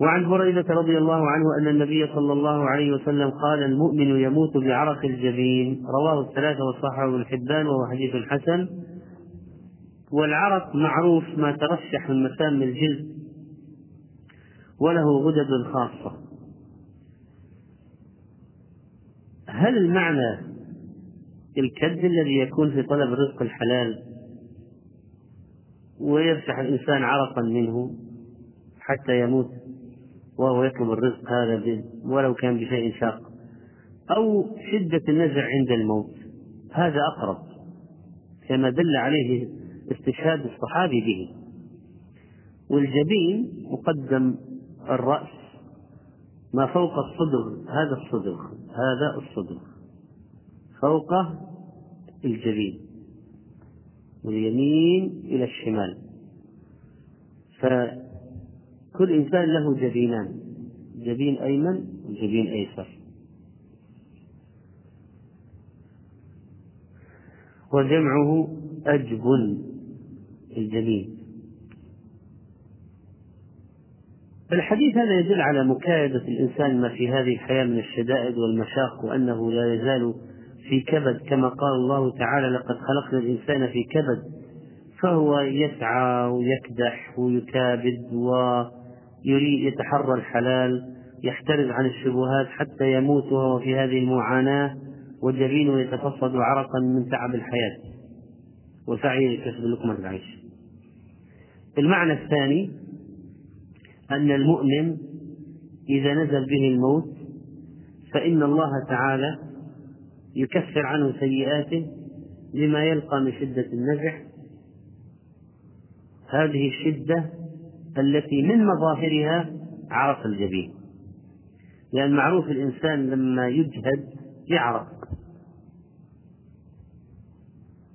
وعن بريدة رضي الله عنه أن النبي صلى الله عليه وسلم قال المؤمن يموت بعرق الجبين. رواه الثلاثة وصححه ابن حبان وهو حديث حسن. والعرق معروف ما ترشح من مسام الجلد وله غدد خاصة. هل المعنى الكد الذي يكون في طلب الرزق الحلال ويرشح الإنسان عرقا منه حتى يموت؟ وهو يطلب الرزق هذا ولو كان بشيء شاق أو شدة النزع عند الموت. هذا أقرب. كما دل عليه استشهاد الصحابي به. والجبين مقدم الرأس. ما فوق الصدغ. هذا الصدغ. هذا الصدغ. فوقه الجبين. واليمين إلى الشمال. فكل إنسان له جبينان. جبين أيمن وجبين أيسر. وجمعه أجب الجبين الحديث هذا يدل على مكايدة الإنسان ما في هذه الحياة من الشدائد والمشاق وأنه لا يزال في كبد. كما قال الله تعالى لقد خلقنا الإنسان في كبد. فهو يسعى ويكدح ويكابد ويريد يتحرى الحلال يحترز عن الشبهات حتى يموت وهو في هذه المعاناة وجبينه يتفصد عرقا من تعب الحياة. وسعيه لكسب لقمة العيش. المعنى الثاني أن المؤمن إذا نزل به الموت فإن الله تعالى يكفر عنه سيئاته لما يلقى من شدة النزع. هذه الشدة التي من مظاهرها عرق الجبين. لأن معروف الإنسان لما يجهد يعرق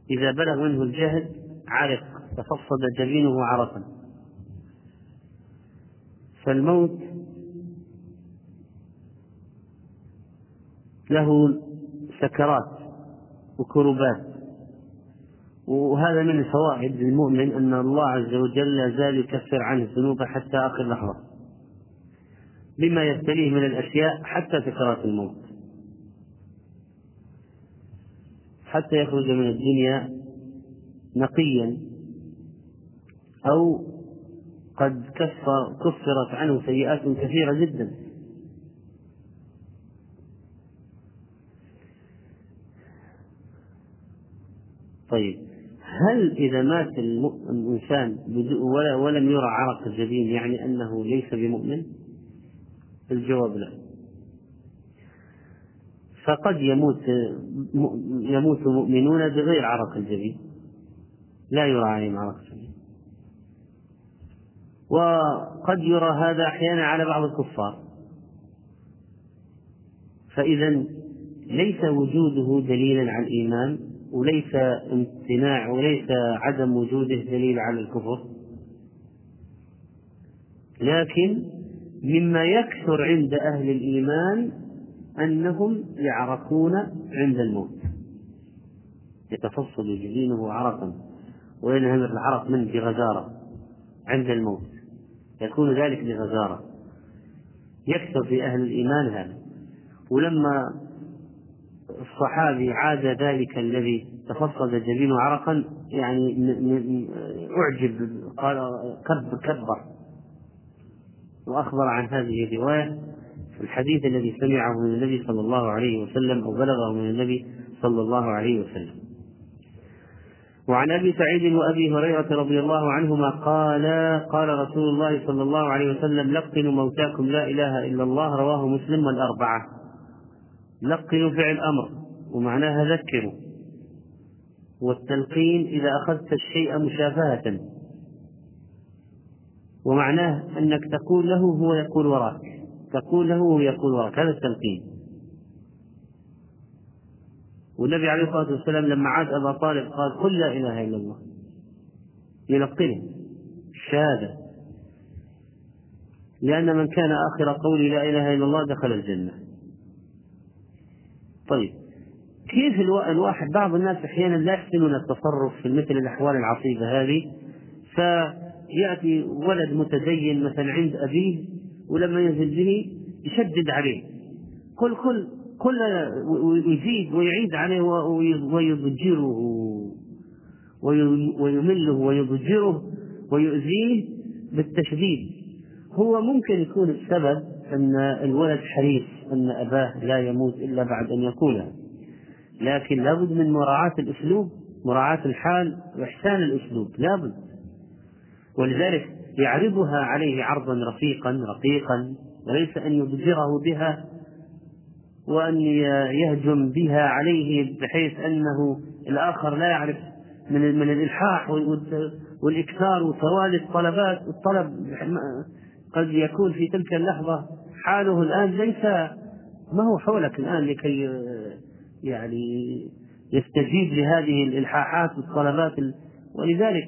إذا بلغ منه الجهد عرق تفصد جبينه عرقا فالموت له سكرات وكربات. وهذا من الفوائد للمؤمن أن الله عز وجل لا زال يكفر عنه الذنوب حتى آخر لحظة. بما يبتليه من الأشياء حتى سكرات الموت. حتى يخرج من الدنيا نقيا أو قد كفر كفرت عنه سيئات كثيرة جدا. طيب. هل إذا مات الإنسان ولم يرى عرق الجبين يعني أنه ليس بمؤمن؟ الجواب لا. فقد يموت يموت مؤمنون بغير عرق الجبين. لا يرى عليهم عرق الجبين. وقد يرى هذا أحيانا على بعض الكفار. فإذا ليس وجوده دليلا على الإيمان وليس امتناع وليس عدم وجوده دليل على الكفر. لكن مما يكثر عند أهل الإيمان أنهم يعرقون عند الموت. يتفصل جبينه عرقا وينهمر العرق منه بغزارة عند الموت. يكون ذلك بغزارة. يكثر في أهل الإيمان هذا. ولما الصحابي عاد ذلك الذي تفصد جبينه عرقا يعني أعجب قال كبر كبر. وأخبر عن هذه الرواية في الحديث الذي سمعه من النبي صلى الله عليه وسلم أو بلغه من النبي صلى الله عليه وسلم. وعن أبي سعيد وأبي هريرة رضي الله عنهما قال قال رسول الله صلى الله عليه وسلم لقنوا موتاكم لا إله إلا الله رواه مسلم والأربعة. لقنوا فعل أمر ومعناها ذكروا. والتلقين إذا أخذت الشيء مشافهه ومعناه أنك تقول له هو يقول وراك تقول له وهو يقول وراك. هذا التلقين. والنبي عليه الصلاة والسلام لما عاد أبا طالب قال قل لا إله إلا الله. يلقنه. الشهادة لأن من كان آخر قولي لا إله إلا الله دخل الجنة. طيب كيف الواحد بعض الناس أحيانا لا يحسنون التصرف في مثل الأحوال العصيبة هذه؟ فيأتي ولد متدين مثلا عند أبيه ولما ينزل به يشدد عليه. كل كل كل ويزيد ويعيد عليه ويضجره ويمله ويضجره ويؤذيه بالتشديد. هو ممكن يكون السبب أن الولد حريص. أن أباه لا يموت إلا بعد أن يقولها لكن لابد من مراعاة الأسلوب مراعاة الحال وإحسان الأسلوب لابد. ولذلك يعرضها عليه عرضا رفيقا رقيقا وليس أن يضجره بها وأن يهجم بها عليه بحيث أنه الآخر لا يعرف من من الإلحاح والإكثار وتوالي الطلبات الطلب قد يكون في تلك اللحظة حاله الآن ليس ما هو حولك الآن لكي يعني يستجيب لهذه الإلحاحات والطلبات ولذلك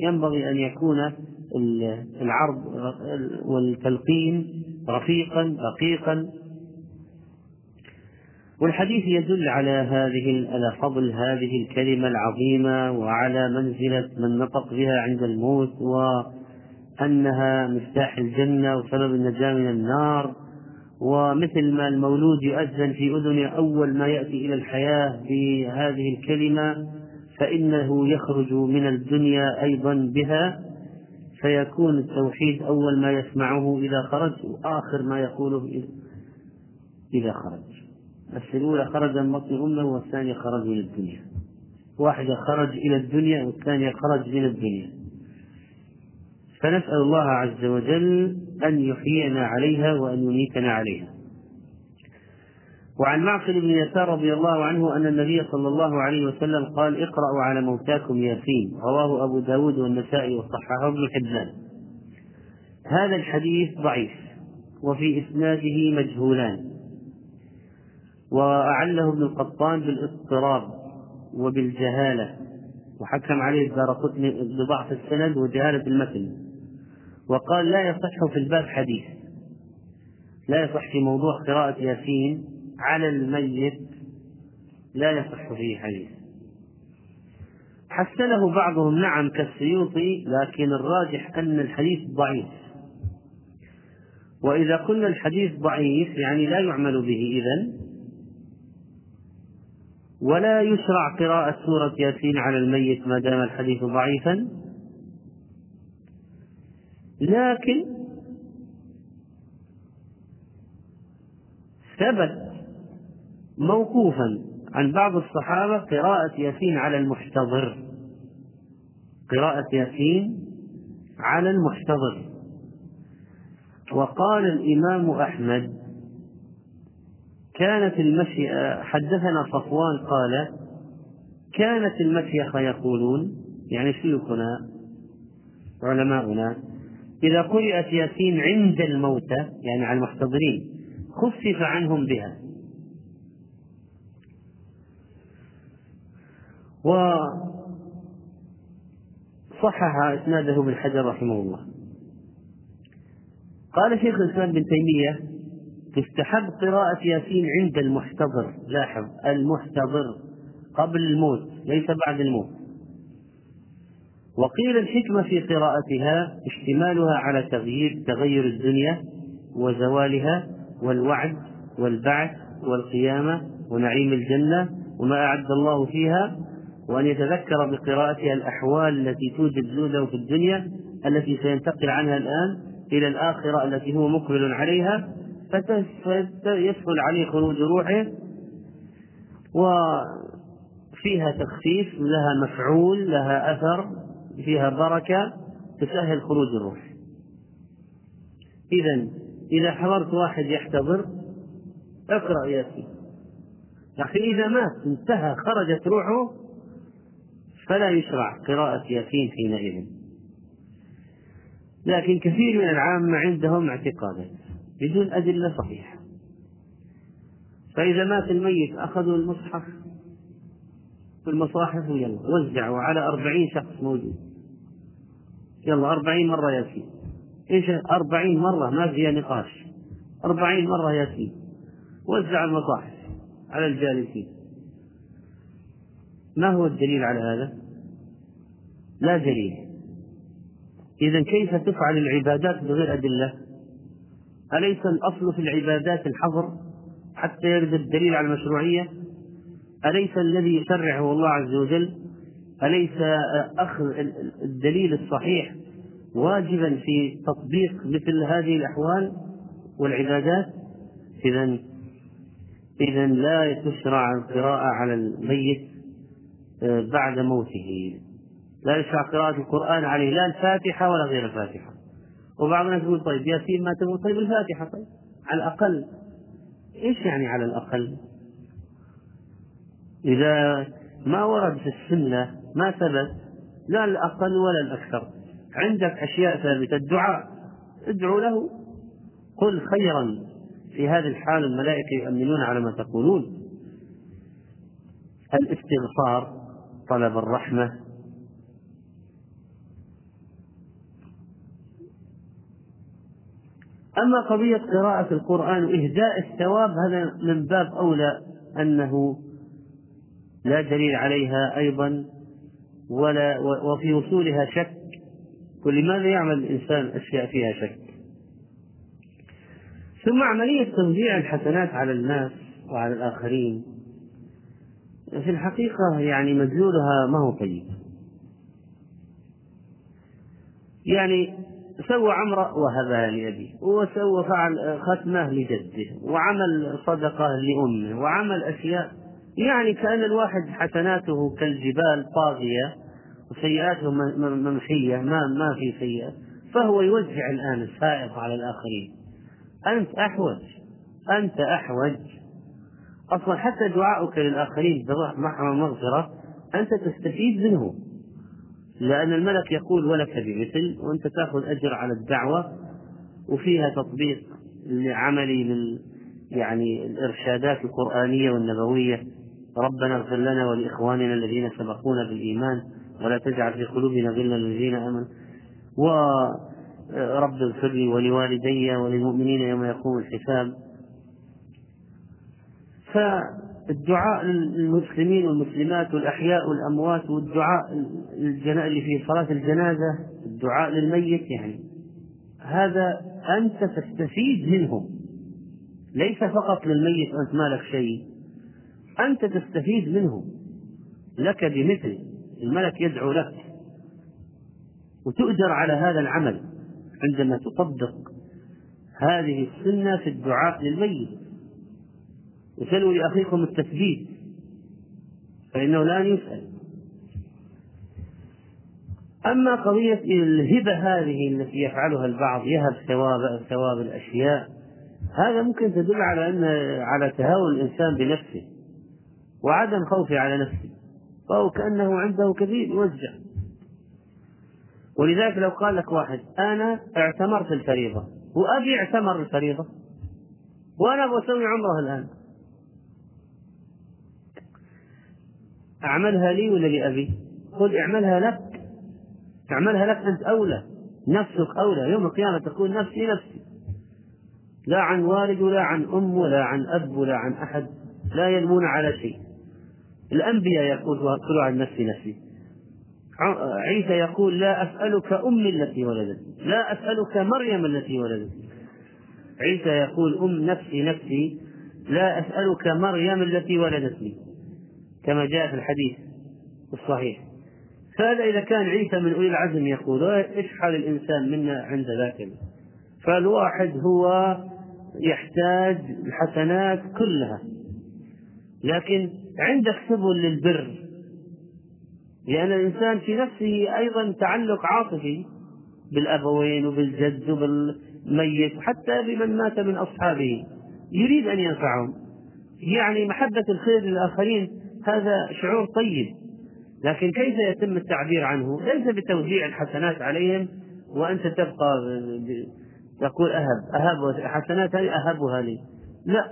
ينبغي أن يكون العرض والتلقين رفيقا رقيقا والحديث يدل على هذه على فضل هذه الكلمة العظيمة وعلى منزلة من نطق بها عند الموت وأنها مفتاح الجنة وسبب النجاة من النار ومثل ما المولود يؤذن في أذنه أول ما يأتي إلى الحياة بهذه الكلمة فإنه يخرج من الدنيا أيضا بها فيكون التوحيد أول ما يسمعه إذا خرج وآخر ما يقوله إذا خرج. بس الأولى خرج من بطن أمه والثانية خرج من الدنيا. واحدة خرج إلى الدنيا والثانية خرج من الدنيا. فنسأل الله عز وجل أن يحيينا عليها وأن يميتنا عليها. وعن معقل بن يسار رضي الله عنه أن النبي صلى الله عليه وسلم قال اقرأوا على موتاكم ياسين رواه أبو داود والنسائي وصححه ابن حبان. هذا الحديث ضعيف وفي إسناده مجهولان. وأعله ابن القطان بالاضطراب وبالجهالة وحكم عليه الدار بضعف السند وجهالة المتن. وقال لا يصح في الباب حديث. لا يصح في موضوع قراءة ياسين على الميت. لا يصح فيه حديث. حسنه بعضهم نعم كالسيوطي لكن الراجح أن الحديث ضعيف. وإذا قلنا الحديث ضعيف يعني لا يعمل به إذن. ولا يشرع قراءة سورة ياسين على الميت ما دام الحديث ضعيفا. لكن ثبت موقوفا عن بعض الصحابة قراءة ياسين على المحتضر. قراءة ياسين على المحتضر. وقال الإمام أحمد كانت المشيئة حدثنا صفوان قال كانت المشيخة يقولون يعني شيوخنا علماؤنا إذا قرأت ياسين عند الموتى يعني على المحتضرين خفف عنهم بها. وصحح إسناده ابن حجر رحمه الله. قال شيخ الإسلام بن تيمية تستحب قراءة ياسين عند المحتضر. لاحظ المحتضر قبل الموت ليس بعد الموت. وقيل الحكمة في قراءتها اشتمالها على تغيير تغير الدنيا وزوالها والوعد والبعث والقيامة ونعيم الجنة وما أعد الله فيها وأن يتذكر بقراءتها الأحوال التي توجد له في الدنيا التي سينتقل عنها الآن إلى الآخرة التي هو مقبل عليها فيسهل عليه خروج روحه وفيها تخفيف لها مفعول لها أثر فيها بركة تسهل خروج الروح. إذا إذا حضرت واحد يحتضر اقرأ ياسين لكن إذا مات انتهى خرجت روحه فلا يشرع قراءة ياسين حينئذ. لكن كثير من العامة عندهم اعتقادات بدون أدلة صحيحة. فإذا مات الميت أخذوا المصحف. في المصاحف ويلا وزعوا على أربعين شخص موجود. يلا أربعين مرة ياسين. إيش؟ أربعين مرة ما فيها نقاش. أربعين مرة ياسين. وزع المصاحف على الجالسين. ما هو الدليل على هذا؟ لا دليل. إذا كيف تفعل العبادات بغير أدلة؟ أليس الأصل في العبادات الحظر حتى يرد الدليل على المشروعية؟ أليس الذي يشرعه الله عز وجل أليس أخذ الدليل الصحيح واجبا في تطبيق مثل هذه الأحوال والعبادات؟ إذا إذا لا تشرع القراءة على الميت آه، بعد موته. لا يشرع قراءة القرآن عليه لا الفاتحة ولا غير الفاتحة. وبعض الناس يقول طيب ياسين ما تقول طيب الفاتحة طيب على الأقل. إيش يعني على الأقل؟ إذا ما ورد في السنة ما ثبت لا الأقل ولا الأكثر. عندك أشياء ثابتة الدعاء. ادعو له. قل خيرا. في هذه الحال الملائكة يؤمنون على ما تقولون. الاستغفار طلب الرحمة. أما قضية قراءة القرآن وإهداء الثواب هذا من باب أولى أنه لا دليل عليها أيضا. ولا وفي وصولها شك. ولماذا يعمل الإنسان أشياء فيها شك؟ ثم عملية توزيع الحسنات على الناس وعلى الآخرين في الحقيقة يعني مدلولها ما هو طيب. يعني سوى عمرة وهبها لأبيه وسوى فعل ختمة لجده وعمل صدقة لأمه وعمل أشياء يعني كأن الواحد حسناته كالجبال طاغية وسيئاته ممحية ما ما في سيئة فهو يوزع الآن الفائض على الآخرين. أنت أحوج أنت أحوج. أصلا حتى دعاؤك للآخرين برحمة ومغفرة أنت تستفيد منه. لأن الملك يقول ولك بمثل وأنت تأخذ أجر على الدعوة وفيها تطبيق لعملي لل يعني الإرشادات القرآنية والنبوية. ربنا اغفر لنا ولإخواننا الذين سبقونا بالإيمان ولا تجعل في قلوبنا غلا للذين آمنوا. ورب اغفر لي ولوالدي وللمؤمنين يوم يقوم الحساب. فالدعاء للمسلمين والمسلمات والأحياء والأموات والدعاء اللي في صلاة الجنازة الدعاء للميت يعني هذا أنت تستفيد منه ليس فقط للميت أنت مالك شيء. أنت تستفيد منه. لك بمثل الملك يدعو لك. وتؤجر على هذا العمل عندما تطبق هذه السنة في الدعاء للميت. وسلوا لأخيكم التثبيت فإنه الآن يسأل. أما قضية الهبة هذه التي يفعلها البعض يهب ثواب ثواب الأشياء هذا ممكن تدل على أن على تهاون الإنسان بنفسه. وعدم خوفه على نفسه فهو كأنه عنده كثير يوزع. ولذلك لو قال لك واحد أنا اعتمرت الفريضة وأبي اعتمر الفريضة وأنا أبغى أسوي عمرة الآن. أعملها لي ولا لأبي؟ قل اعملها لك. اعملها لك أنت أولى نفسك أولى. يوم القيامة تقول نفسي نفسي. لا عن والد ولا عن أم ولا عن أب ولا عن أحد. لا يلمون على شيء. الأنبياء يقول كل عن نفسي. نفسي عيسى يقول لا أسألك أمي التي ولدت. لا أسألك مريم التي ولدت. عيسى يقول أم نفسي نفسي. لا أسألك مريم التي ولدتني كما جاء في الحديث الصحيح. فهذا إذا كان عيسى من أولي العزم يقول إيش حال الإنسان منا عند ذاك. فالواحد هو يحتاج الحسنات كلها. لكن عندك سبل للبر. لأن الإنسان في نفسه أيضا تعلق عاطفي بالأبوين وبالجد وبالميت وحتى بمن مات من أصحابه. يريد أن ينفعهم. يعني محبة الخير للآخرين هذا شعور طيب. لكن كيف يتم التعبير عنه؟ ليس بتوزيع الحسنات عليهم وأنت تبقى تقول أهب أهب حسنات أهبها لي. لا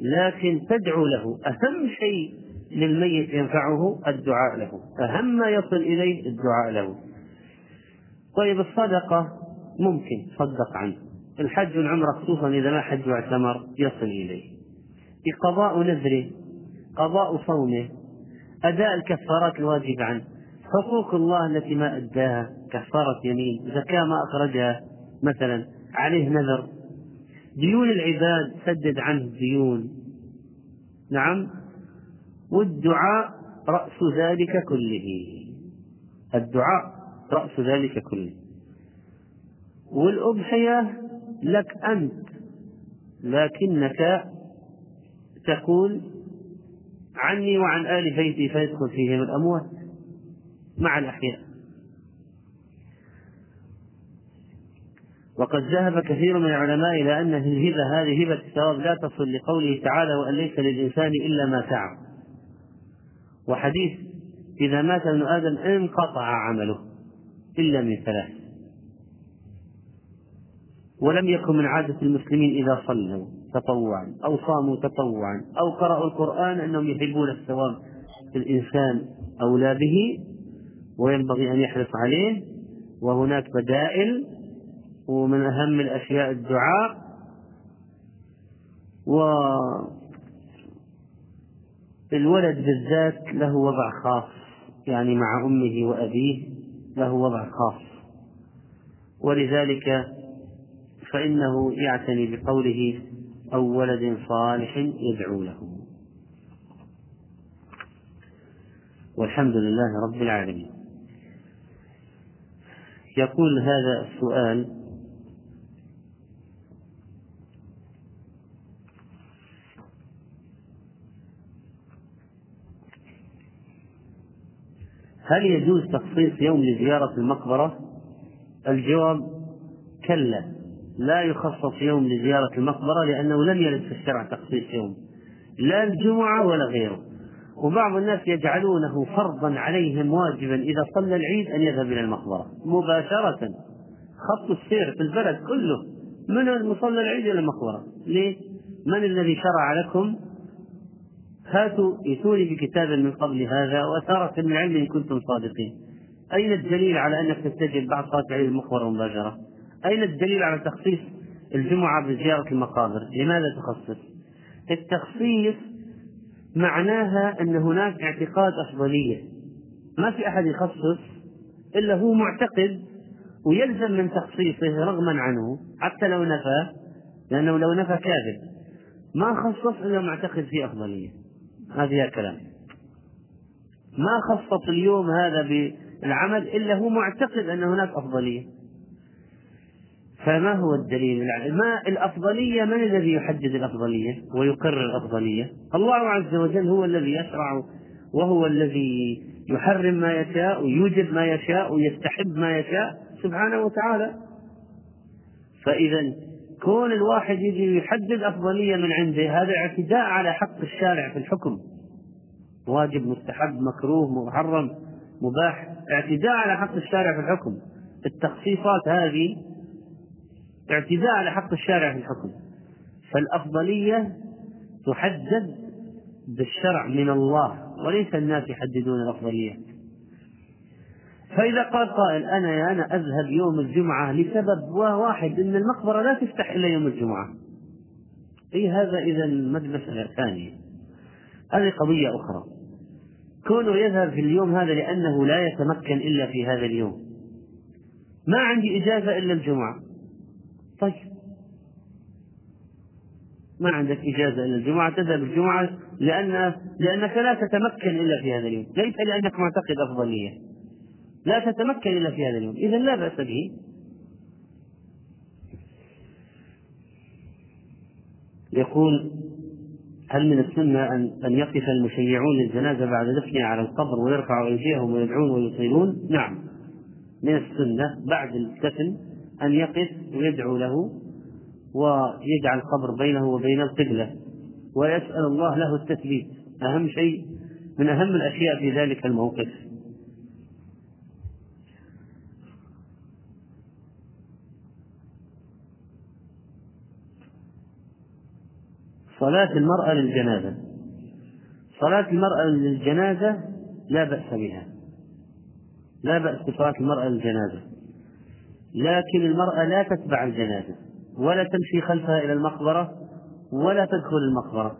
لكن تدعو له. أهم شيء للميت ينفعه الدعاء له أهم ما يصل إليه الدعاء له. طيب الصدقة ممكن تصدق عنه. الحج والعمرة خصوصا إذا ما حج واعتمر يصل إليه. قضاء نذره قضاء صومه أداء الكفارات الواجبة عنه. حقوق الله التي ما أداها كفارة يمين زكاة ما أخرجها مثلا عليه نذر. ديون العباد سدد عنه الديون نعم؟ والدعاء رأس ذلك كله. الدعاء رأس ذلك كله. والأضحية لك أنت لكنك تقول عني وعن آل بيتي فيدخل فيهم الأموات مع الأحياء. وقد ذهب كثير من العلماء إلى أن الهبة هذه هبة الثواب لا تصل لقوله تعالى وأن ليس للإنسان إلا ما سعى وحديث إذا مات ابن آدم انقطع عمله إلا من ثلاث. ولم يكن من عادة المسلمين إذا صلوا تطوعا أو صاموا تطوعا أو قرأوا القرآن أنهم يحبون الثواب الإنسان أولى به وينبغي أن يحرص عليه. وهناك بدائل ومن أهم الأشياء الدعاء. والولد بالذات له وضع خاص يعني مع أمه وأبيه له وضع خاص. ولذلك فإنه يعتني بقوله أو ولد صالح يدعو له. والحمد لله رب العالمين. يقول هذا السؤال هل يجوز تخصيص يوم لزيارة المقبرة؟ الجواب كلا. لا يخصص يوم لزيارة المقبرة لأنه لم يرد في الشرع تخصيص يوم لا الجمعة ولا غيره. وبعض الناس يجعلونه فرضا عليهم واجبا إذا صلى العيد أن يذهب إلى المقبرة. مباشرة. خط السير في البلد كله. من المصلى العيد إلى المقبرة؟ ليه؟ من الذي شرع لكم هاتوا ائتوني بكتاب من قبل هذا وأثارة من علم إن كنتم صادقين أين الدليل على أنك تتجه صلاة العيد المقبرة مباشرة؟ أين الدليل على تخصيص الجمعة بزيارة المقابر؟ لماذا تخصص؟ التخصيص معناها أن هناك اعتقاد أفضلية ما في أحد يخصص إلا هو معتقد ويلزم من تخصيصه رغما عنه حتى لو نفى لأنه لو نفى كاذب ما خصص إلا معتقد في أفضلية هذه كلام ما خصص اليوم هذا بالعمل إلا هو معتقد أن هناك أفضلية. فما هو الدليل؟ ما الأفضلية من الذي يحدد الأفضلية ويقرر الأفضلية؟ الله عز وجل هو الذي يشرع وهو الذي يحرم ما يشاء ويوجب ما يشاء ويستحب ما يشاء سبحانه وتعالى. فإذا كون الواحد يجي يحدد أفضلية من عنده هذا اعتداء على حق الشارع في الحكم. واجب مستحب مكروه محرم مباح اعتداء على حق الشارع في الحكم. التخصيصات هذه اعتداء على حق الشارع في الحكم. فالأفضلية تحدد بالشرع من الله وليس الناس يحددون الأفضلية. فإذا قال قائل أنا أنا أذهب يوم الجمعة لسبب واحد أن المقبرة لا تفتح إلا يوم الجمعة. أي هذا إذا مسألة ثانية هذه قضية أخرى. كونه يذهب في اليوم هذا لأنه لا يتمكن إلا في هذا اليوم. ما عندي إجازة إلا الجمعة. طيب. ما عندك إجازة إلا الجمعة تذهب الجمعة لأن لأنك لا تتمكن إلا في هذا اليوم. ليس لأنك معتقد أفضلية. لا تتمكن إلا في هذا اليوم. إذا لا بأس به. يقول هل من السنة أن أن يقف المشيعون للجنازة بعد دفنها على القبر ويرفعوا أيديهم ويدعون ويطيلون؟ نعم. من السنة بعد الدفن أن يقف ويدعو له ويجعل القبر بينه وبين القبلة. ويسأل الله له التثبيت. أهم شيء من أهم الأشياء في ذلك الموقف. صلاة المرأة للجنازة. صلاة المرأة للجنازة لا بأس بها. لا بأس بصلاة المرأة للجنازة. لكن المرأة لا تتبع الجنازة ولا تمشي خلفها إلى المقبرة ولا تدخل المقبرة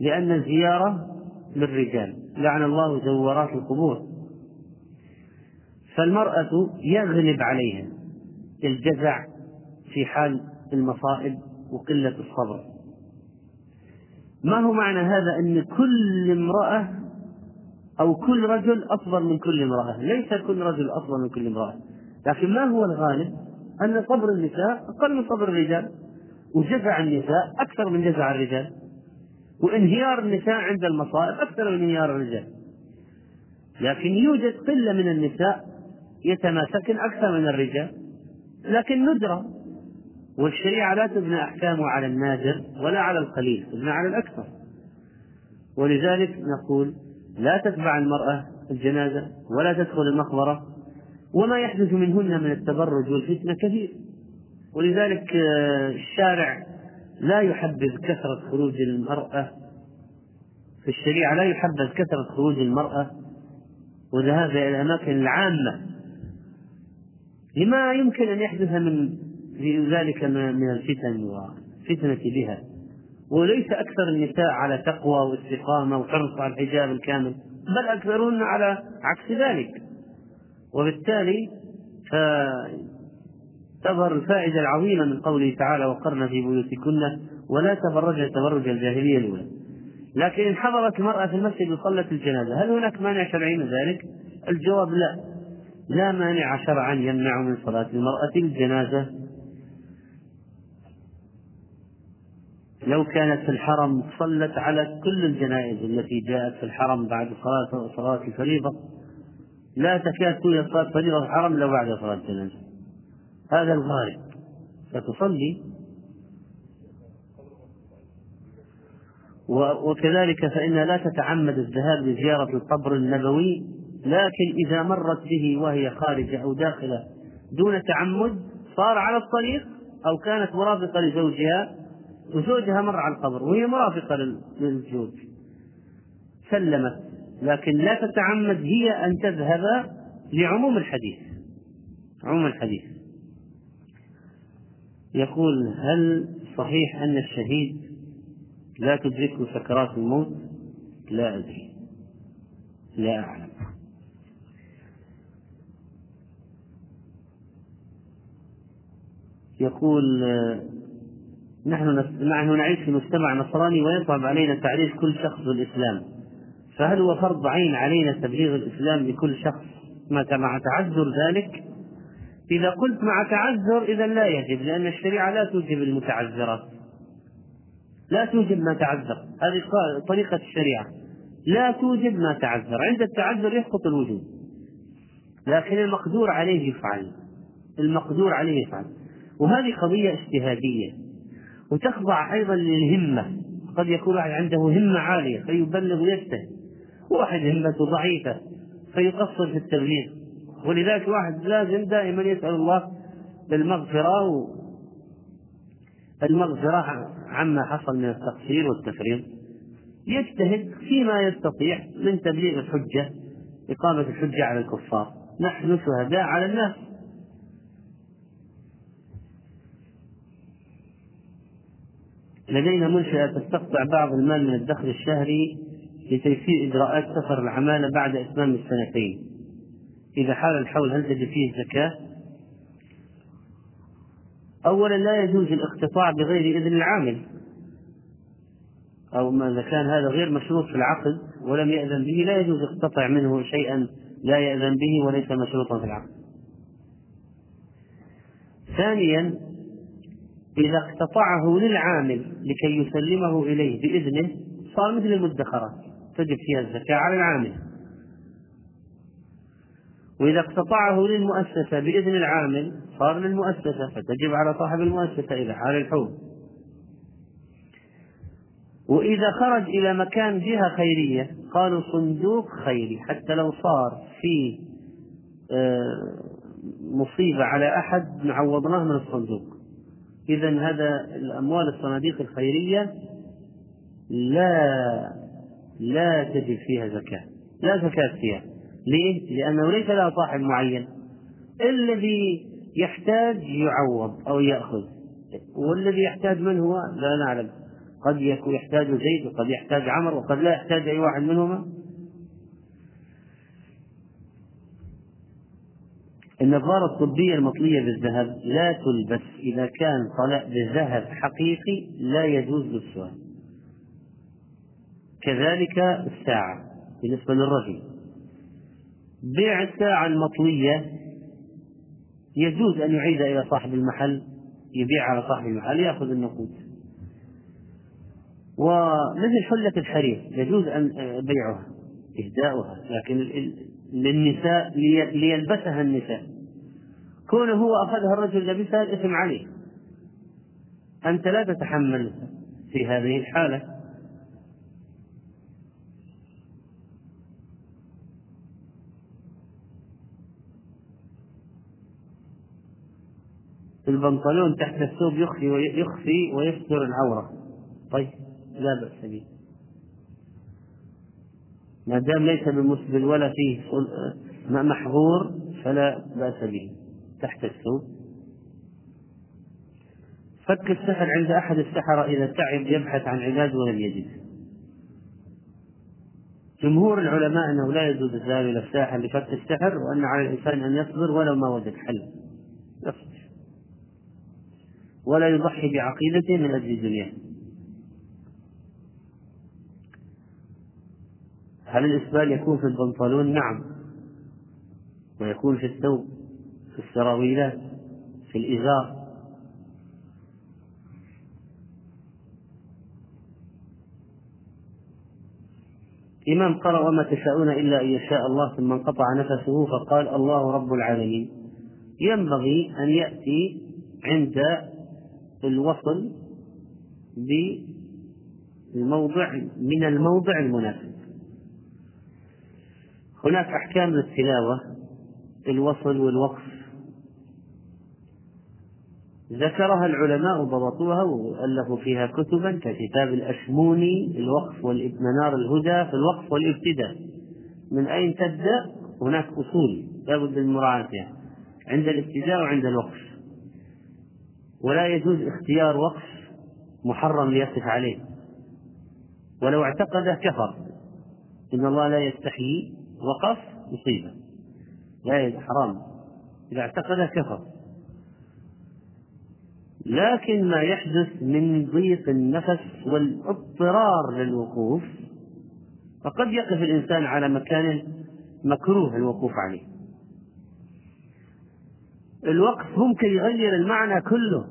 لأن الزيارة للرجال. لعن الله زوارات القبور. فالمرأة يغلب عليها الجزع في حال المصائب وقلة الصبر. ما هو معنى هذا أن كل امرأة أو كل رجل أفضل من كل امرأة؟ ليس كل رجل أفضل من كل امرأة. لكن ما هو الغالب؟ أن صبر النساء أقل من صبر الرجال وجزع النساء أكثر من جزع الرجال وانهيار النساء عند المصائب أكثر من انهيار الرجال. لكن يوجد قلة من النساء يتماسكن أكثر من الرجال لكن ندرة. والشريعة لا تبنى أحكامها على النادر ولا على القليل تبنى على الأكثر. ولذلك نقول لا تتبع المرأة الجنازة ولا تدخل المقبرة وما يحدث منهن من التبرج والفتنة كثير. ولذلك آه، الشارع لا يحبذ كثرة خروج المرأة في الشريعة لا يحبذ كثرة خروج المرأة. وذهابها إلى الأماكن العامة لما يمكن أن يحدث من ذلك من الفتن والفتنة بها. وليس أكثر النساء على تقوى واستقامة وحرص على الحجاب الكامل بل أكثرهن على عكس ذلك. وبالتالي تظهر الفائدة العظيمة من قوله تعالى وقرن في بيوتكن ولا تبرجن تبرج الجاهلية الأولى. لكن إن حضرت المرأة في المسجد وصلت الجنازة هل هناك مانع شرعي من ذلك؟ الجواب لا. لا مانع شرعا يمنع من صلاة المرأة الجنازة. لو كانت في الحرم صلت على كل الجنائز التي جاءت في الحرم بعد صلاة صلاة الفريضة لا تكاد توجد صلاة فريضة الحرم إلا بعد صلاة الجنازة. هذا الغالب. فتصلي. وكذلك فإنها لا تتعمد الذهاب لزيارة القبر النبوي لكن إذا مرت به وهي خارجة أو داخلة دون تعمد صار على الطريق أو كانت مرافقة لزوجها وزوجها مر على القبر وهي مرافقة للزوج. سلمت لكن لا تتعمد هي أن تذهب لعموم الحديث. عموم الحديث. يقول هل صحيح أن الشهيد لا تدركه سكرات الموت؟ لا أدري. لا أعلم. يقول نحن نحن نعيش في مجتمع نصراني ويصعب علينا تعريف كل شخص بالإسلام. فهل هو فرض عين علينا تبليغ الإسلام لكل شخص مع تعذر ذلك؟ إذا قلت مع تعذر إذا لا يجب لأن الشريعة لا توجب المتعذرات. لا توجب ما تعذر. هذه طريقة الشريعة. لا توجب ما تعذر. عند التعذر يسقط الوجوب لكن المقدور عليه يفعل. المقدور عليه يفعل. وهذه قضية اجتهادية. وتخضع أيضا للهمة. قد يكون واحد عنده همة عالية فيبلغ ويجتهد واحد همته ضعيفة فيقصر في التبليغ. ولذلك واحد لازم دائما يسأل الله بالمغفرة المغفرة عما حصل من التقصير والتفريط. يجتهد فيما يستطيع من تبليغ الحجة إقامة الحجة على الكفار. نحن شهداء على الناس. لدينا منشأة تستقطع بعض المال من الدخل الشهري لتيسير إجراءات سفر العمالة بعد إتمام السنتين إذا حال الحول هل تجد فيه زكاة؟ أولا لا يجوز الاقتطاع بغير إذن العامل أو ما إذا كان هذا غير مشروط في العقد ولم يأذن به لا يجوز اقتطع منه شيئا لا يأذن به وليس مشروطا في العقد. ثانيا إذا اقتطعه للعامل لكي يسلمه إليه بإذنه صار مثل المدخرات تجب فيها الزكاة على العامل. وإذا اقتطعه للمؤسسة بإذن العامل صار للمؤسسة فتجب على صاحب المؤسسة إذا حال الحول وإذا خرج إلى مكان جهة خيرية قالوا صندوق خيري حتى لو صار في آه، مصيبة على أحد عوضناه من الصندوق. إذا هذا الأموال الصناديق الخيرية لا لا تجب فيها زكاة لا زكاة فيها. ليه؟ لأنه ليس لها صاحب معين. الذي يحتاج يعوض أو يأخذ. والذي يحتاج من هو؟ لا نعلم. قد يكون يحتاج زيد وقد يحتاج عمر وقد لا يحتاج أي واحد منهما. النظارة الطبية المطلية بالذهب لا تلبس إذا كان طلاء بذهب حقيقي لا يجوز لبسها. كذلك الساعة بالنسبة للرجل. بيع الساعة المطلية يجوز أن يعيد إلى صاحب المحل يبيع على صاحب المحل يأخذ النقود. ومثل حلة الحرير يجوز أن بيعها إهداؤها لكن للنساء ليلبسها النساء. كونه هو أخذها الرجل لبسها الإثم عليه. أنت لا تتحمل في هذه الحالة. البنطلون تحت الثوب يخفي ويخفي ويستر العورة. طيب لا بأس به. ما دام ليس بمسبل ولا فيه محظور فلا بأس به. تحت الثوب فك السحر عند أحد السحرة إذا تعب يبحث عن علاج ولم يجد. جمهور العلماء أنه لا يجوز الذهاب إلى الساحر لفك السحر وأن على الإنسان أن يصبر ولو ما وجد حل. يصبر. ولا يضحي بعقيدته من أجل دنياه هل الإسبال يكون في البنطلون؟ نعم. ويكون في الثوب في السراويلات في الإزار. إمام قرأ وما تشاءون إلا أن يشاء الله. ثم انقطع نفسه فقال الله رب العالمين. ينبغي أن يأتي عند الوصل بالموضع من الموضع المناسب. هناك أحكام للتلاوة الوصل والوقف. ذكرها العلماء وضبطوها وألفوا فيها كتبا ككتاب الأشموني الوقف منار الهدى في الوقف والابتداء. من أين تبدأ؟ هناك أصول لابد من مراعاتها عند الابتداء وعند الوقف. ولا يجوز اختيار وقف محرم ليقف عليه. ولو اعتقده كفر. إن الله لا يستحيي وقف مصيبة. لا حرام إذا اعتقد كفر. لكن ما يحدث من ضيق النفس والاضطرار للوقوف فقد يقف الإنسان على مكان مكروه الوقوف عليه. الوقف ممكن يغير المعنى كله.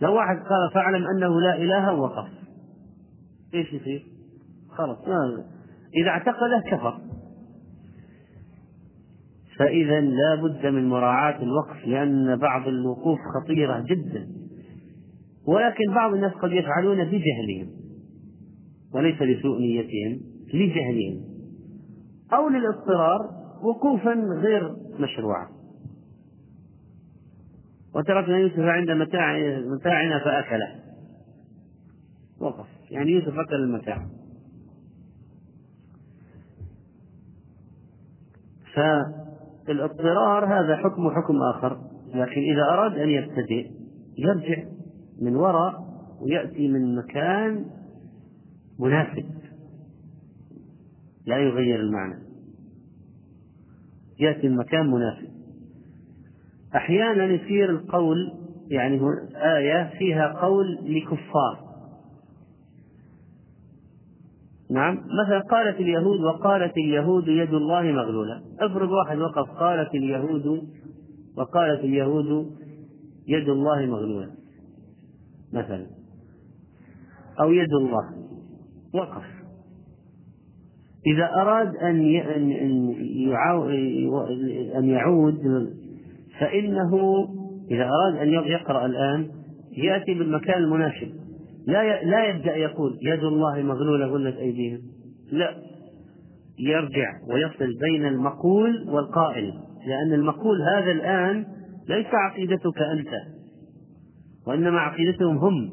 لو واحد قال فاعلم أنه لا إله وقف. إيش يصير؟ خلاص. إذا اعتقده كفر. فإذا لا بد من مراعاة الوقف لأن بعض الوقوف خطيرة جدا. ولكن بعض الناس قد يفعلون بجهلهم وليس لسوء نيتهم لجهلهم. أو للاضطرار وقوفا غير مشروعا وتركنا يوسف عند متاع متاعنا فأكله. وقف. يعني يوسف أكل المتاع. ف الاضطرار هذا حكم حكم آخر. لكن إذا أراد أن يبتدئ يرجع من وراء ويأتي من مكان مناسب. لا يغير المعنى. يأتي من مكان مناسب. أحيانا يصير القول يعني آية فيها قول لكفار. نعم. مثلا قالت اليهود وقالت اليهود يد الله مغلولة. افرض واحد وقف قالت اليهود وقالت اليهود يد الله مغلولة. مثلا. أو يد الله. وقف. إذا أراد أن أن يعود فإنه إذا أراد أن يقرأ الآن يأتي بالمكان المناسب. لا لا يبدأ يقول يد الله مغلولة غلت أيديهم. لا. يرجع ويصل بين المقول والقائل لأن المقول هذا الآن ليس عقيدتك أنت وإنما عقيدتهم هم.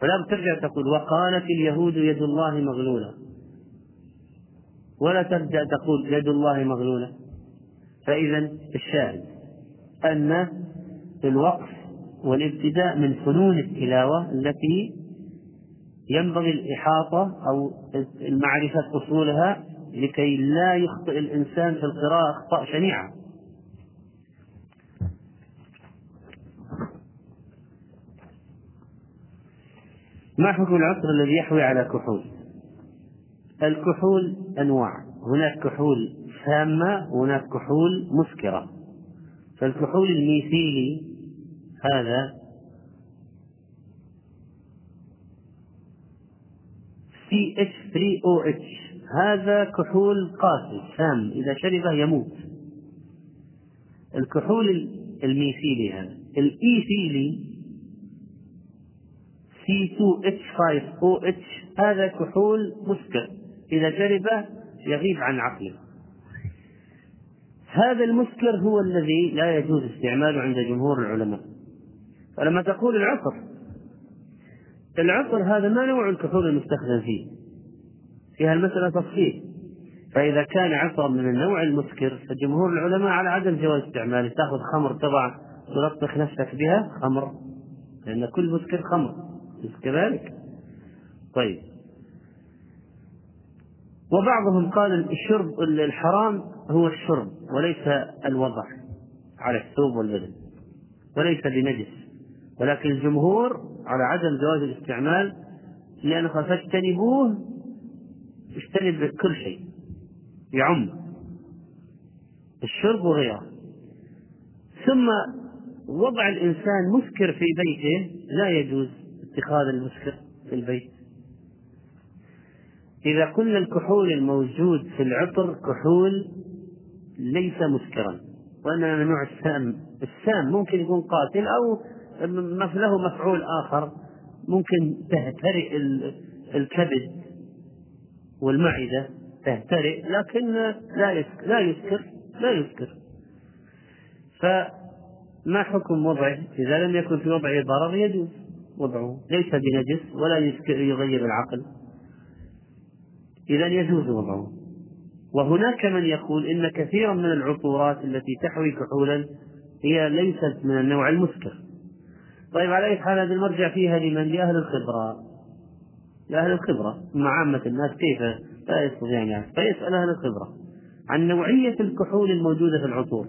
فلا ترجع تقول وقالت اليهود يد الله مغلولة. ولا تبدأ تقول يد الله مغلولة. فإذا الشاهد أن الوقف والابتداء من فنون التلاوة التي ينبغي الإحاطة أو معرفة أصولها لكي لا يخطئ الإنسان في القراءة أخطاء شنيعة. ما حكم العطر الذي يحوي على كحول؟ الكحول أنواع. هناك كحول سامة وهناك كحول مسكرة. فالكحول الميثيلي هذا CH3OH هذا كحول قاسي سام. إذا شربه يموت. الكحول الميثيلي هذا. الإيثيلي C2H5OH هذا كحول مسكر. إذا شربه يغيب عن عقله. هذا المسكر هو الذي لا يجوز استعماله عند جمهور العلماء. فلما تقول العطر العطر هذا ما نوع الكحول المستخدم فيه. فيها المسألة تفصيل. فإذا كان عطر من النوع المسكر فجمهور العلماء على عدم جواز استعماله. تأخذ خمر تضع تلطخ نفسك بها خمر. لأن كل مسكر خمر. كذلك طيب. وبعضهم قال الشرب الحرام هو الشرب وليس الوضع على الثوب والبدن وليس بنجس. ولكن الجمهور على عدم جواز الاستعمال لأن فاجتنبوه اجتنب كل شيء يعم الشرب وغيره. ثم وضع الإنسان مسكر في بيته لا يجوز اتخاذ المسكر في البيت. إذا قلنا الكحول الموجود في العطر كحول ليس مسكرا وإنما نوع السام. السام ممكن يكون قاتل أو له مفعول آخر ممكن تهترئ الكبد والمعدة تهترئ لكن لا يسكر لا يسكر لا يسكر. فما حكم وضعه؟ إذا لم يكن في وضعه ضرر يجوز وضعه ليس بنجس ولا يغير العقل. إذا يجوز وضعه. وهناك من يقول إن كثيرا من العطورات التي تحوي كحولا هي ليست من النوع المسكر. طيب على أي حال هذا المرجع فيها لمن؟ لأهل الخبرة. لأهل الخبرة. مع عامة الناس كيف لا يستطيعون يعني فيسأل أهل الخبرة عن نوعية الكحول الموجودة في العطور.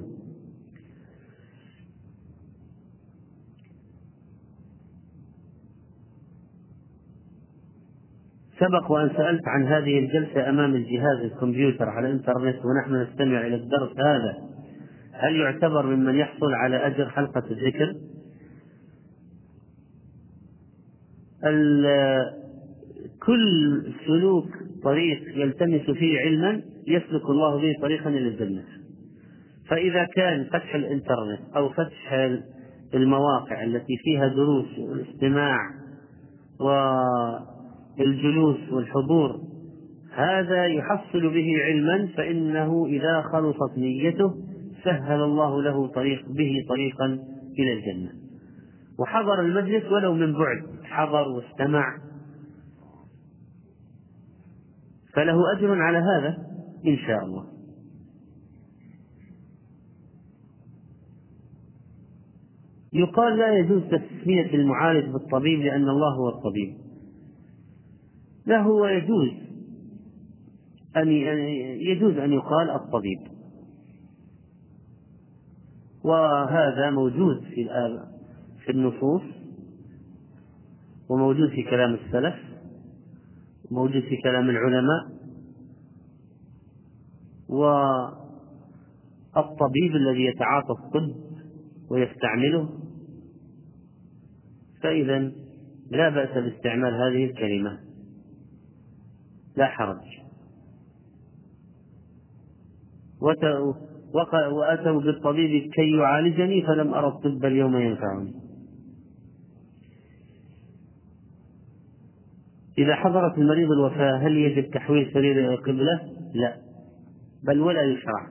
سبق وأن سألت عن هذه الجلسة أمام الجهاز الكمبيوتر على الإنترنت ونحن نستمع إلى الدرس هذا. هل يعتبر ممن يحصل على أجر حلقة الذكر؟ كل سلوك طريق يلتمس فيه علما يسلك الله به طريقا إلى الجنة. فإذا كان فتح الإنترنت أو فتح المواقع التي فيها دروس والاستماع و الجلوس والحضور هذا يحصل به علما فإنه إذا خلصت نيته سهل الله له طريق به طريقا إلى الجنة. وحضر المجلس ولو من بعد حضر واستمع. فله أجر على هذا إن شاء الله. يقال لا يجوز تسمية المعالج بالطبيب لأن الله هو الطبيب. له يجوز أن يجوز أن يقال الطبيب. وهذا موجود في في النصوص وموجود في كلام السلف وموجود في كلام العلماء والطبيب الذي يتعاطى الطب ويستعمله فإذا لا بأس باستعمال هذه الكلمة. لا حرج. وأتوا بالطبيب كي يعالجني فلم أرى الطب اليوم ينفعني. إذا حضرت المريض الوفاة هل يجب تحويل سرير إلى القبلة؟ لا بل ولا يشرع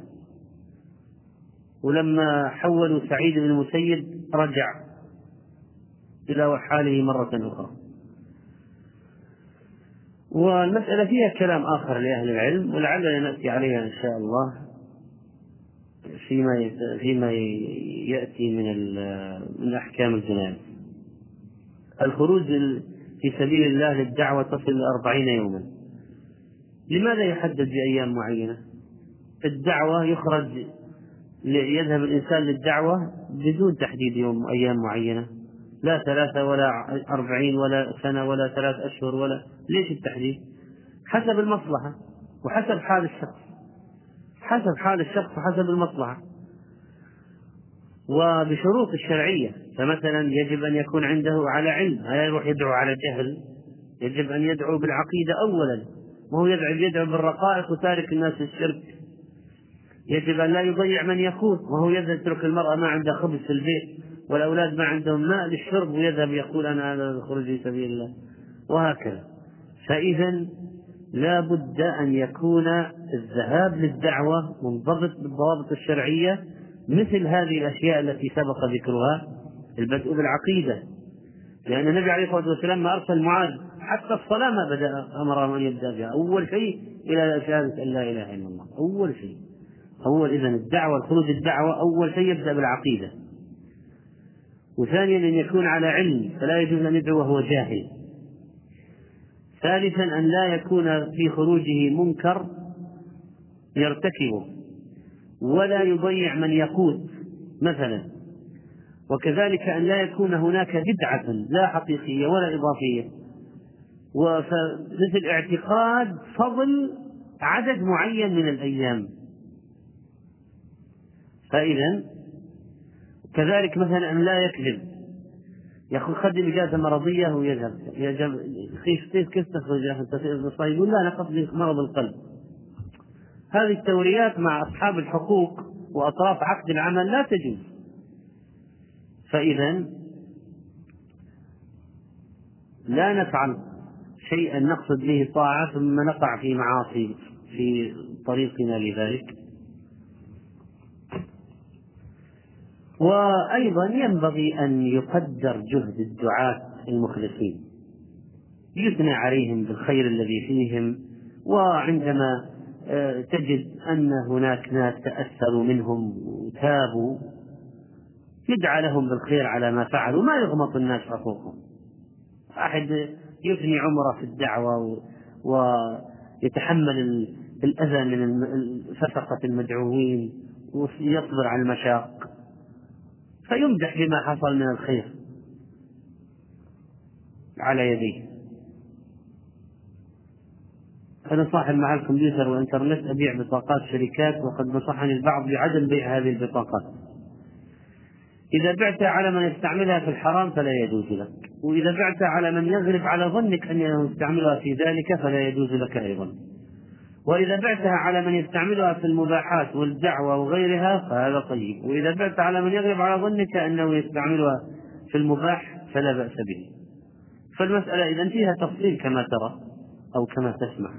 ولما حولوا سعيد بن المسيب رجع إلى حاله مرة أخرى والمسألة فيها كلام آخر لأهل العلم ولعلنا نأتي عليها إن شاء الله فيما فيما يأتي من من أحكام الجنائز. الخروج في سبيل الله للدعوة تصل إلى أربعين يوما. لماذا يحدد بأيام معينة؟ الدعوة يخرج يذهب الإنسان للدعوة بدون تحديد يوم أيام معينة لا ثلاثة ولا أربعين ولا سنة ولا ثلاث أشهر ولا ليش التحديد حسب المصلحة وحسب حال الشخص حسب حال الشخص وحسب المصلحة وبشروط الشرعية. فمثلا يجب أن يكون عنده على علم لا يروح يدعو على جهل؟ يجب أن يدعو بالعقيدة أولا وهو يدعو يدعو بالرقائق وتارك الناس الشرك. يجب أن لا يضيع من يخوض وهو يترك المرأة ما عندها خبز في البيت والأولاد ما عندهم ماء للشرب ويذهب يقول أنا هذا الخروج في سبيل الله. وهكذا. فإذا لا بد أن يكون الذهاب للدعوة منضبط بالضوابط الشرعية مثل هذه الأشياء التي سبق ذكرها البدء بالعقيدة. لأن النبي عليه الصلاة والسلام ما أرسل معاذ حتى الصلاة ما بدأ أمره أن يبدأ بها. أول شيء إلى شهادة أن لا إله إلا الله. أول شيء. أول إذا الدعوة الخروج الدعوة أول شيء يبدأ بالعقيدة. وثانيا أن يكون على علم فلا يجوز أن يدعو وهو جاهل. ثالثا أن لا يكون في خروجه منكر يرتكبه. ولا يضيع من يقود مثلا. وكذلك أن لا يكون هناك بدعة لا حقيقية ولا إضافية. ومثل اعتقاد فضل عدد معين من الأيام. فإذا كذلك مثلا أن لا يكذب. يقول خدم إجازة مرضية ويذهب. يا كيف كيف تخرج؟ أنت يقول لا أنا قصدي مرض القلب. هذه التوريات مع أصحاب الحقوق وأطراف عقد العمل لا تجوز. فإذا لا نفعل شيئا نقصد به طاعة ثم نقع في معاصي في طريقنا لذلك. وأيضا ينبغي أن يقدر جهد الدعاة المخلصين. يثنى عليهم بالخير الذي فيهم وعندما تجد أن هناك ناس تأثروا منهم وتابوا يدعى لهم بالخير على ما فعلوا ما يغمط الناس حقوقهم أحد يفني عمره في الدعوة ويتحمل الأذى من فسقة المدعوين ويصبر على المشاق. فيمدح بما حصل من الخير على يديه. أنا صاحب محل كمبيوتر وإنترنت أبيع بطاقات شركات وقد نصحني البعض بعدم بيع هذه البطاقات. إذا بعتها على من يستعملها في الحرام فلا يجوز لك وإذا بعتها على من يغلب على ظنك أنه يستعملها في ذلك فلا يجوز لك أيضا. وإذا بعتها على من يستعملها في المباحات والدعوة وغيرها فهذا طيب وإذا بعت على من يغلب على ظنك أنه يستعملها في المباح فلا بأس به. فالمسألة إذا فيها تفصيل كما ترى أو كما تسمع.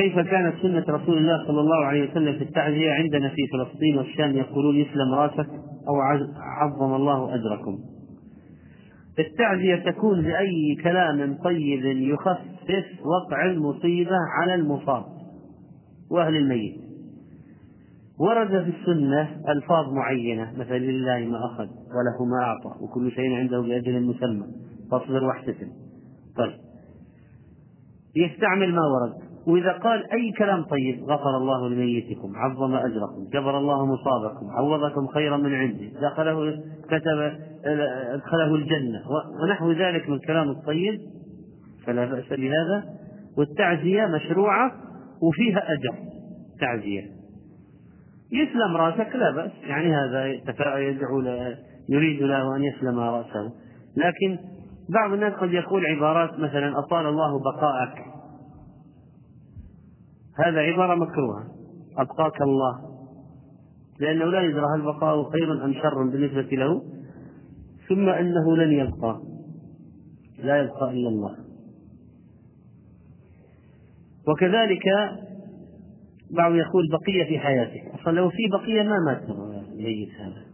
كيف كانت سنة رسول الله صلى الله عليه وسلم في التعزية عندنا في فلسطين والشام يقولون يسلم رأسك أو عظم الله أجركم. التعزية تكون بأي كلام طيب يخفف وقع المصيبة على المصاب وأهل الميت. ورد في السنة ألفاظ معينة مثل لله ما أخذ وله ما أعطى وكل شيء عنده بأجل مسمى. فاصبر واحتسب. طيب. يستعمل ما ورد. وإذا قال أي كلام طيب غفر الله لميتكم عظم أجركم جبر الله مصابكم عوضكم خيرا من عنده دخله كتب أدخله الجنة ونحو ذلك من الكلام الطيب فلا بأس بهذا. والتعزية مشروعة وفيها أجر تعزية. يسلم رأسك لا بأس. يعني هذا يدعو يريد له أن يسلم رأسه. لكن بعض الناس قد يقول عبارات مثلا أطال الله بقاءك هذا عبارة مكروهة. أبقاك الله. لأنه لا يدرى هل بقاؤه خير أم شر بالنسبة له ثم أنه لن يبقى. لا يبقى إلا الله. وكذلك بعض يقول بقية في حياته. أصلا لو في بقية ما مات جيد هذا.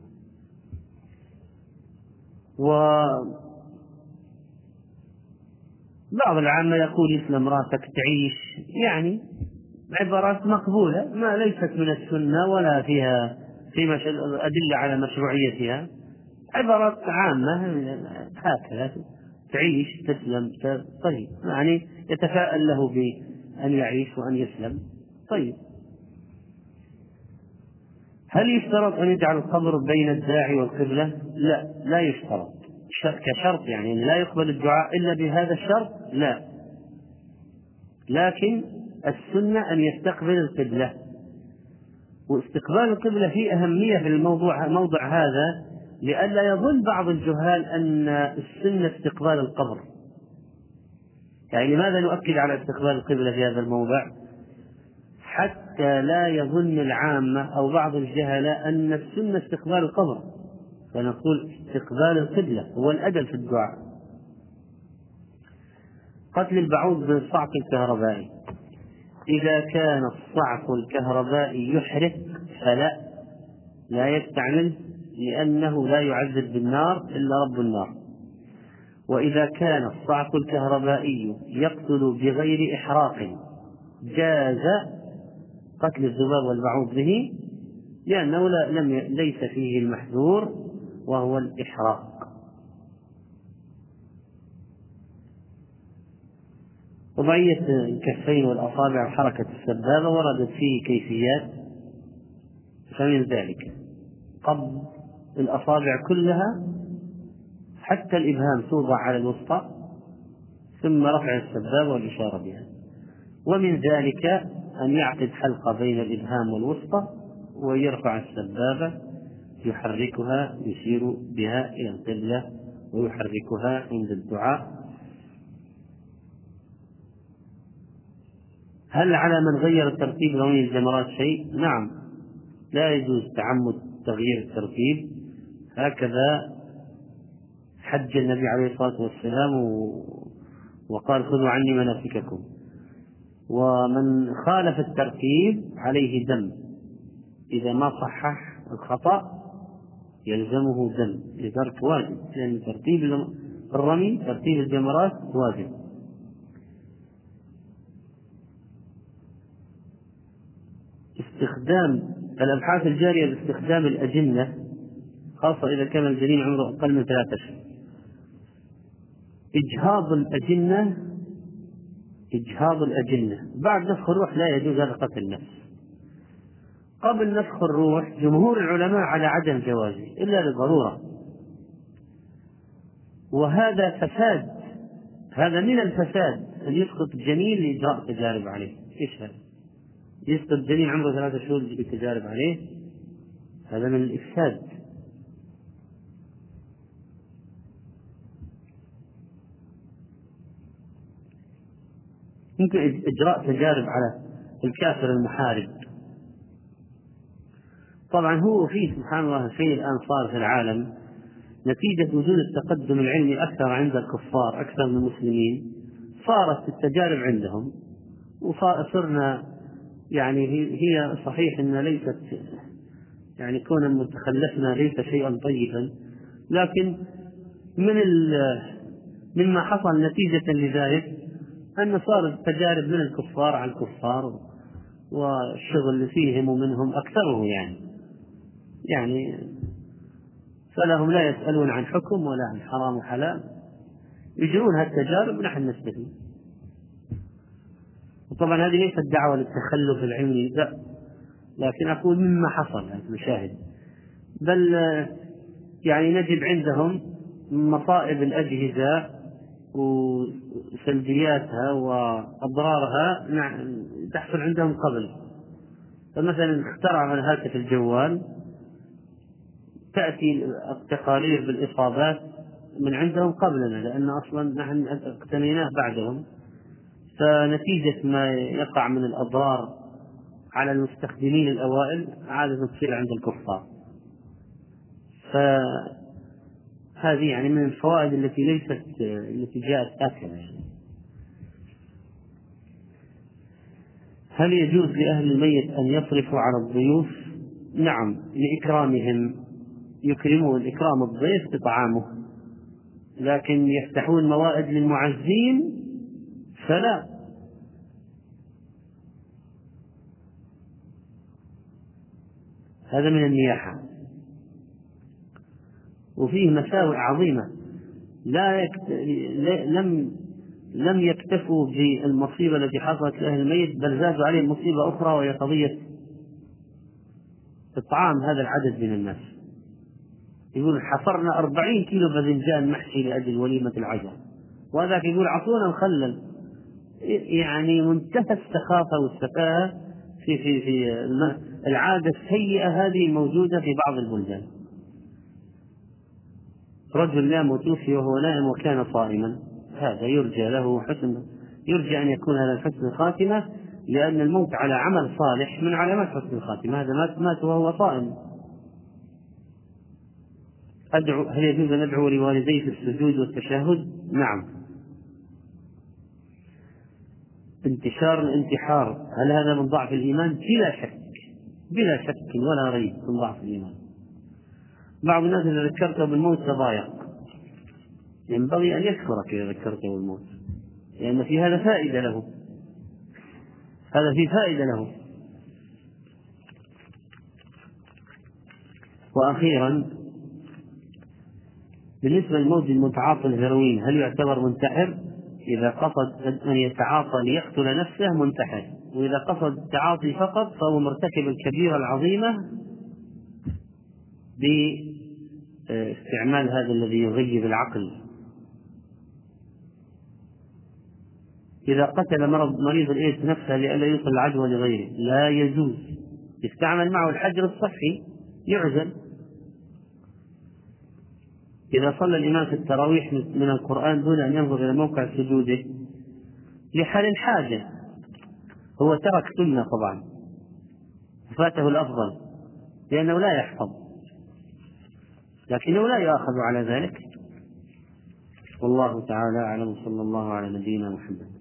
و بعض العامة يقول يسلم راسك تعيش يعني عبارات مقبولة ما ليست من السنة ولا فيها في أدلة على مشروعيتها. عبارات عامة هكذا تعيش تسلم طيب يعني يتفاءل له بأن يعيش وأن يسلم. طيب. هل يشترط أن يجعل القبر بين الداعي والقبلة؟ لا لا يشترط. كشرط يعني لا يقبل الدعاء إلا بهذا الشرط لا. لكن السنة أن يستقبل القبلة. واستقبال القبلة فيه أهمية في الموضوع موضع هذا لئلا يظن بعض الجهال أن السنة استقبال القبر. يعني لماذا نؤكد على استقبال القبلة في هذا الموضع؟ حتى لا يظن العامة أو بعض الجهلاء أن السنة استقبال القبر. فنقول استقبال القبلة هو الأدب في الدعاء. قتل البعوض بالصعق الكهربائي. إذا كان الصعق الكهربائي يحرق فلا لا يستعمل لأنه لا يعذب بالنار إلا رب النار. وإذا كان الصعق الكهربائي يقتل بغير إحراق جاز قتل الذباب والبعوض به لأنه لم ليس فيه المحذور وهو الإحراق. وضعية الكفين والأصابع وحركة السبابة وردت فيه كيفيات فمن ذلك قبض الأصابع كلها حتى الإبهام توضع على الوسطى ثم رفع السبابة والإشارة بها. ومن ذلك أن يعقد حلقة بين الإبهام والوسطى ويرفع السبابة يحركها يشير بها إلى القبلة ويحركها عند الدعاء. هل على من غير ترتيب رمي الجمرات شيء؟ نعم. لا يجوز تعمد تغيير الترتيب. هكذا حج النبي عليه الصلاة والسلام وقال خذوا عني مناسككم. ومن خالف الترتيب عليه دم. إذا ما صحح الخطأ يلزمه دم. لترك واجب. لأن ترتيب الرمي ترتيب الجمرات واجب. استخدام الأبحاث الجارية باستخدام الأجنة خاصة إذا كان الجنين عمره أقل من ثلاثة أشهر. إجهاض الأجنة إجهاض الأجنة. بعد نفخ الروح لا يجوز هذا قتل النفس. قبل نفخ الروح جمهور العلماء على عدم جوازه إلا لضرورة. وهذا فساد هذا من الفساد أن يسقط الجنين لإجراء تجارب عليه. إيش هذا؟ يسقط جنين عمره ثلاثة شهور لتجارب عليه هذا من الإفساد. يمكن إجراء تجارب على الكافر المحارب. طبعا هو فيه سبحان الله شيء الآن صار في العالم نتيجة وجود التقدم العلمي أكثر عند الكفار أكثر من المسلمين. صارت التجارب عندهم وصرنا يعني هي صحيح أن ليست يعني كون تخلفنا ليس شيئا طيبا لكن من مما حصل نتيجة لذلك أن صارت تجارب من الكفار على الكفار والشغل فيهم ومنهم أكثره يعني. يعني فلهم لا يسألون عن حكم ولا عن حرام وحلال يجرون هالتجارب ونحن نستفيد. وطبعا هذه ليست دعوة للتخلف العلمي لا. لكن أقول مما حصل نشاهد بل يعني نجد عندهم مصائب الأجهزة وسلبياتها وأضرارها تحصل عندهم قبل. فمثلا اخترعوا الهاتف الجوال تأتي التقارير بالإصابات من عندهم قبلنا لأن أصلا نحن اقتنيناه بعدهم. فنتيجة ما يقع من الأضرار على المستخدمين الأوائل عادة تصير عند الكفار. فهذه يعني من الفوائد التي ليست التي جاءت آخرة يعني. هل يجوز لأهل الميت أن يصرفوا على الضيوف؟ نعم لإكرامهم. يكرمون إكرام الضيف بطعامه لكن يفتحون موائد للمعزين فلا هذا من النياحة وفيه مساوئ عظيمة. لا يكت... لم لم يكتفوا بالمصيبة التي حصلت لأهل الميت بل زادوا عليه مصيبة أخرى وهي قضية إطعام هذا العدد من الناس. يقول حفرنا أربعين كيلو باذنجان محشي لأجل وليمة العجل. وهذاك يقول عطونا مخلل يعني منتهى السخافة والسفاهة في في في العادة السيئة هذه موجودة في بعض البلدان. رجل نام وتوفي وهو نائم وكان صائما. هذا يرجى له حسن يرجى أن يكون هذا الحسن الخاتمة لأن الموت على عمل صالح من علامات حسن الخاتمة. هذا مات مات وهو صائم. أدعو هل يجوز أن أدعو لوالدي في السجود والتشهد؟ نعم. انتشار الانتحار. هل هذا من ضعف الإيمان؟ بلا شك. بلا شك ولا ريب من ضعف الإيمان. بعض الناس إذا ذكرته بالموت تضايق. ينبغي أن يشكرك إذا ذكرته بالموت. لأن في هذا فائدة له. هذا في فائدة له. وأخيرا بالنسبة للموت المتعاطي الهيروين هل يعتبر منتحر؟ إذا قصد أن يتعاطى ليقتل نفسه منتحر وإذا قصد التعاطي فقط فهو مرتكب الكبيرة العظيمة باستعمال هذا الذي يغيب العقل. إذا قتل مرض مريض الإيدز نفسه لئلا يوصل العدوى لغيره لا يجوز. يستعمل معه الحجر الصحي يعزل. إذا صلى الإمام في التراويح من القرآن دون أن ينظر إلى موقع سجوده لحال الحاجة. هو ترك سنة طبعا. فاته الأفضل. لأنه لا يحفظ. لكنه لا يؤاخذ على ذلك. والله تعالى أعلم. صلى الله على نبينا محمد.